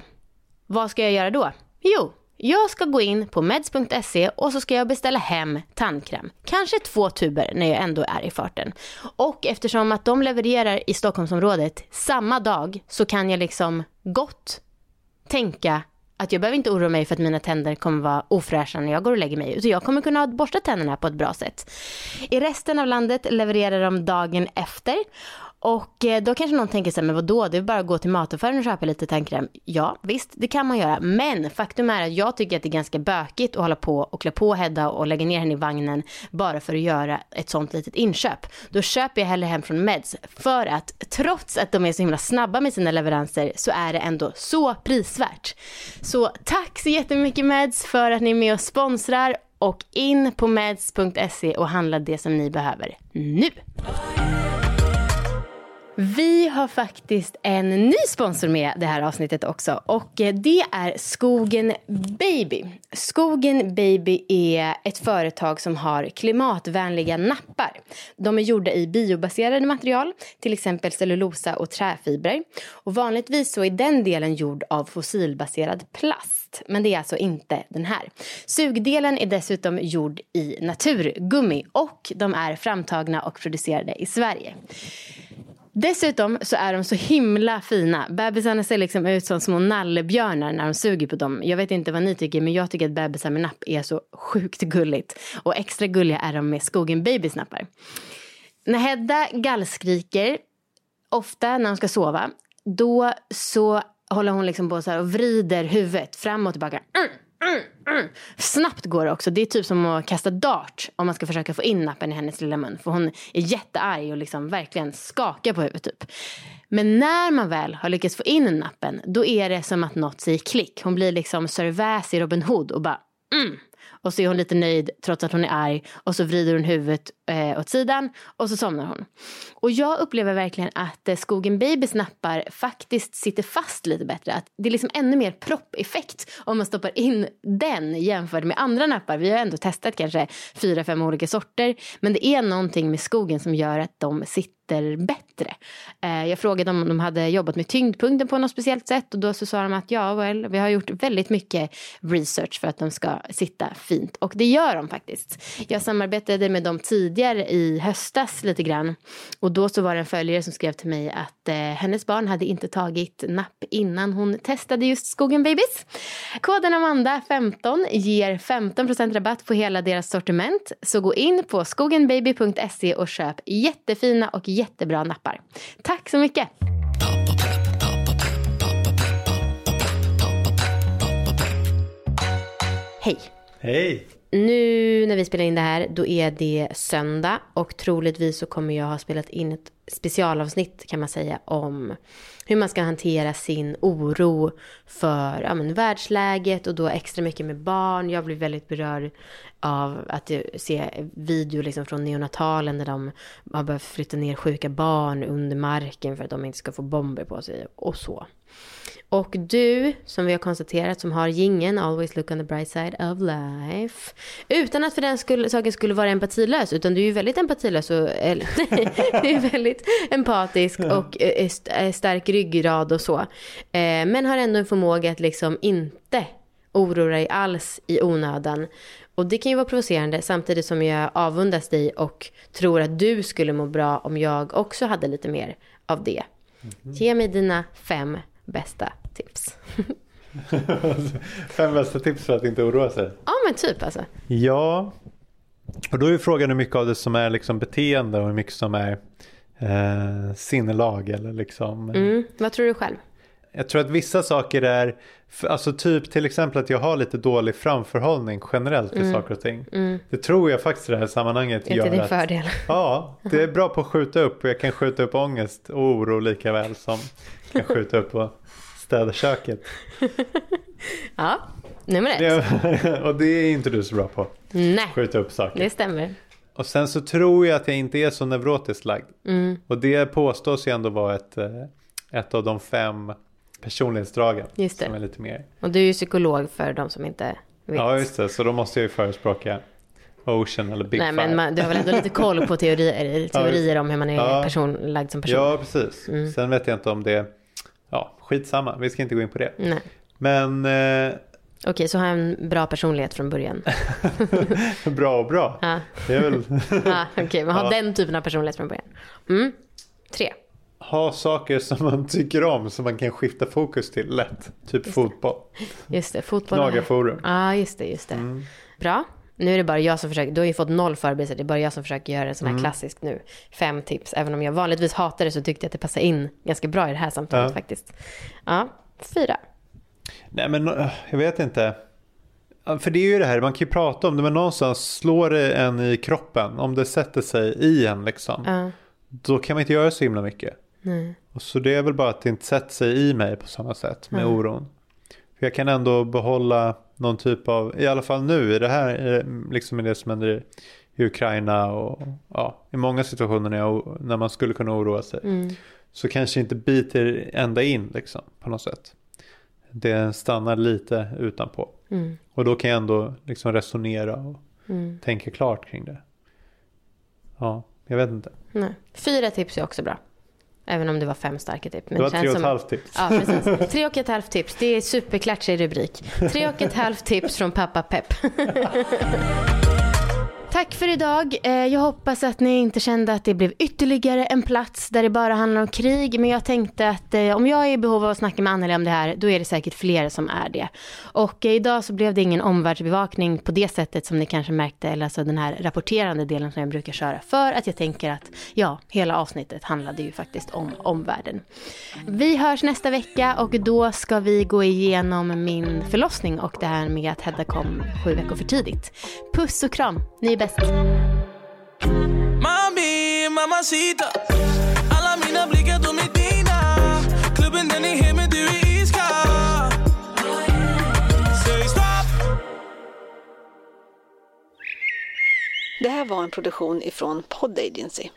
vad ska jag göra då? Jo, jag ska gå in på meds.se och så ska jag beställa hem tandkräm. Kanske två tuber när jag ändå är i farten. Och eftersom att de levererar i Stockholmsområdet samma dag så kan jag liksom gott tänka att jag behöver inte oroa mig för att mina tänder kommer vara ofräscha när jag går och lägger mig. Utan jag kommer kunna borsta tänderna på ett bra sätt. I resten av landet levererar de dagen efter. Och eh, då kanske någon tänker så här, men vadå, det är bara att gå till mataffären och köpa lite tandkräm. Ja, visst, det kan man göra. Men faktum är att jag tycker att det är ganska bökigt att hålla på och klä på Hedda och lägga ner henne i vagnen bara för att göra ett sånt litet inköp. Då köper jag hellre hem från Meds. För att trots att de är så himla snabba med sina leveranser så är det ändå så prisvärt. Så tack så jättemycket Meds för att ni är med och sponsrar och in på meds.se och handla det som ni behöver nu. Vi har faktiskt en ny sponsor med det här avsnittet också och eh, det är Skogen Baby. Skogen Baby är ett företag som har klimatvänliga nappar. De är gjorda i biobaserade material, till exempel cellulosa och träfibrer. Och vanligtvis så är den delen gjord av fossilbaserad plast, men det är alltså inte den här. Sugdelen är dessutom gjord i naturgummi och de är framtagna och producerade i Sverige. Dessutom så är de så himla fina. Bebisarna ser liksom ut som små nallebjörnar när de suger på dem. Jag vet inte vad ni tycker men jag tycker att bebisar med napp är så sjukt gulligt. Och extra gulliga är de med Skogen Babysnappar. När Hedda gallskriker, ofta när hon ska sova, då så håller hon liksom på så här och vrider huvudet fram och tillbaka. Mm, mm, mm. Snabbt går det också. Det är typ som att kasta dart om man ska försöka få in nappen i hennes lilla mun. För hon är jättearg och liksom verkligen skakar på huvudet typ. Men när man väl har lyckats få in nappen då är det som att något säger klick. Hon blir liksom Sir Väs i Robin Hood och bara mm. Och så är hon lite nöjd trots att hon är arg. Och så vrider hon huvudet eh, åt sidan och så somnar hon. Och jag upplever verkligen att eh, Skogen Babys nappar faktiskt sitter fast lite bättre. Att det är liksom ännu mer proppeffekt om man stoppar in den jämfört med andra nappar. Vi har ändå testat kanske fyra, fem olika sorter. Men det är någonting med skogen som gör att de sitter bättre. Eh, jag frågade om de hade jobbat med tyngdpunkten på något speciellt sätt och då så sa de att ja, well, vi har gjort väldigt mycket research för att de ska sitta fint och det gör de faktiskt. Jag samarbetade med dem tidigare i höstas lite grann och då så var det en följare som skrev till mig att eh, hennes barn hade inte tagit napp innan hon testade just Skogen Babies. Koden Amanda15 ger 15% rabatt på hela deras sortiment så gå in på skogenbaby.se och köp jättefina och jättebra nappar. Tack så mycket! Hej! Hej! Nu när vi spelar in det här, då är det söndag och troligtvis så kommer jag ha spelat in ett specialavsnitt kan man säga om hur man ska hantera sin oro för ja, men, världsläget och då extra mycket med barn. Jag blir väldigt berörd av att se video liksom från neonatalen där de har behövt flytta ner sjuka barn under marken för att de inte ska få bomber på sig och så. Och du, som vi har konstaterat, som har gingen Always look on the bright side of life. Utan att för den skull, saken skulle vara empatilös, utan du är ju väldigt empatilös och eller, du är väldigt empatisk och eh, eh, stark ryggrad och så. Eh, men har ändå en förmåga att liksom inte oroa dig alls i onödan. Och det kan ju vara provocerande samtidigt som jag avundas dig och tror att du skulle må bra om jag också hade lite mer av det. Mm. Ge mig dina fem bästa tips. Fem bästa tips för att inte oroa sig? Ja men typ alltså. Ja, och då är frågan hur mycket av det som är liksom beteende och hur mycket som är eh, sinnelag eller liksom. Mm. Vad tror du själv? Jag tror att vissa saker är, alltså typ till exempel att jag har lite dålig framförhållning generellt i mm. saker och ting. Mm. Det tror jag faktiskt i det här sammanhanget är gör till din fördel. Ja, det är bra på att skjuta upp och jag kan skjuta upp ångest och oro lika väl som kan skjuta upp och städa köket. ja, nummer ett. och det är inte du så bra på. Nej, skjuta upp saker. det stämmer. Och sen så tror jag att jag inte är så neurotiskt lagd. Mm. Och det påstås ju ändå vara ett, eh, ett av de fem personlighetsdragen. Just det. Som är lite mer. Och du är ju psykolog för de som inte vet. Ja, just det. Så då måste jag ju förespråka Ocean eller Big Nej, Five. men man, du har väl ändå lite koll på teorier, teorier om hur man är ja. personlagd som person. Ja, precis. Mm. Sen vet jag inte om det, ja, skitsamma. Vi ska inte gå in på det. Nej. Men... Eh... Okej, okay, så har jag en bra personlighet från början. bra och bra. Ja. Det är väl... ja, Okej, okay, man har ja. den typen av personlighet från början. Mm. Tre ha saker som man tycker om som man kan skifta fokus till lätt. Typ just fotboll. Det. Just det, fotboll. Knagarforum. Ja, ah, just det, just det. Mm. Bra. Nu är det bara jag som försöker, du har ju fått noll förberedelse, det är bara jag som försöker göra en sån här mm. klassisk nu. Fem tips, även om jag vanligtvis hatar det så tyckte jag att det passade in ganska bra i det här samtalet ja. faktiskt. Ja, fyra. Nej men eh, jag vet inte. För det är ju det här, man kan ju prata om det men någonstans slår det en i kroppen. Om det sätter sig i en liksom. Ja. Då kan man inte göra så himla mycket. Nej. Och så det är väl bara att det inte sätter sig i mig på samma sätt med mm. oron. För jag kan ändå behålla någon typ av, i alla fall nu i det här, liksom i det som händer i Ukraina och ja, i många situationer när, jag, när man skulle kunna oroa sig. Mm. Så kanske inte biter ända in liksom på något sätt. Det stannar lite utanpå. Mm. Och då kan jag ändå liksom resonera och mm. tänka klart kring det. Ja, jag vet inte. Nej. Fyra tips är också bra. Även om det var fem starka tips. Men det var tre och ett halvt tips. Ja, precis. Tre och ett halvt tips. Det är superklatschig rubrik. Tre och ett halvt tips från pappa Pepp. Tack för idag. Eh, jag hoppas att ni inte kände att det blev ytterligare en plats där det bara handlar om krig. Men jag tänkte att eh, om jag är i behov av att snacka med Anneli om det här, då är det säkert fler som är det. Och eh, idag så blev det ingen omvärldsbevakning på det sättet som ni kanske märkte, eller alltså den här rapporterande delen som jag brukar köra. För att jag tänker att, ja, hela avsnittet handlade ju faktiskt om omvärlden. Vi hörs nästa vecka och då ska vi gå igenom min förlossning och det här med att Hedda kom sju veckor för tidigt. Puss och kram, ni är bäst. Mami, mamacita Alla mina blickar de är dina Klubben den är hemma, du är iskall Säg stopp Det här var en produktion ifrån Pod Agency.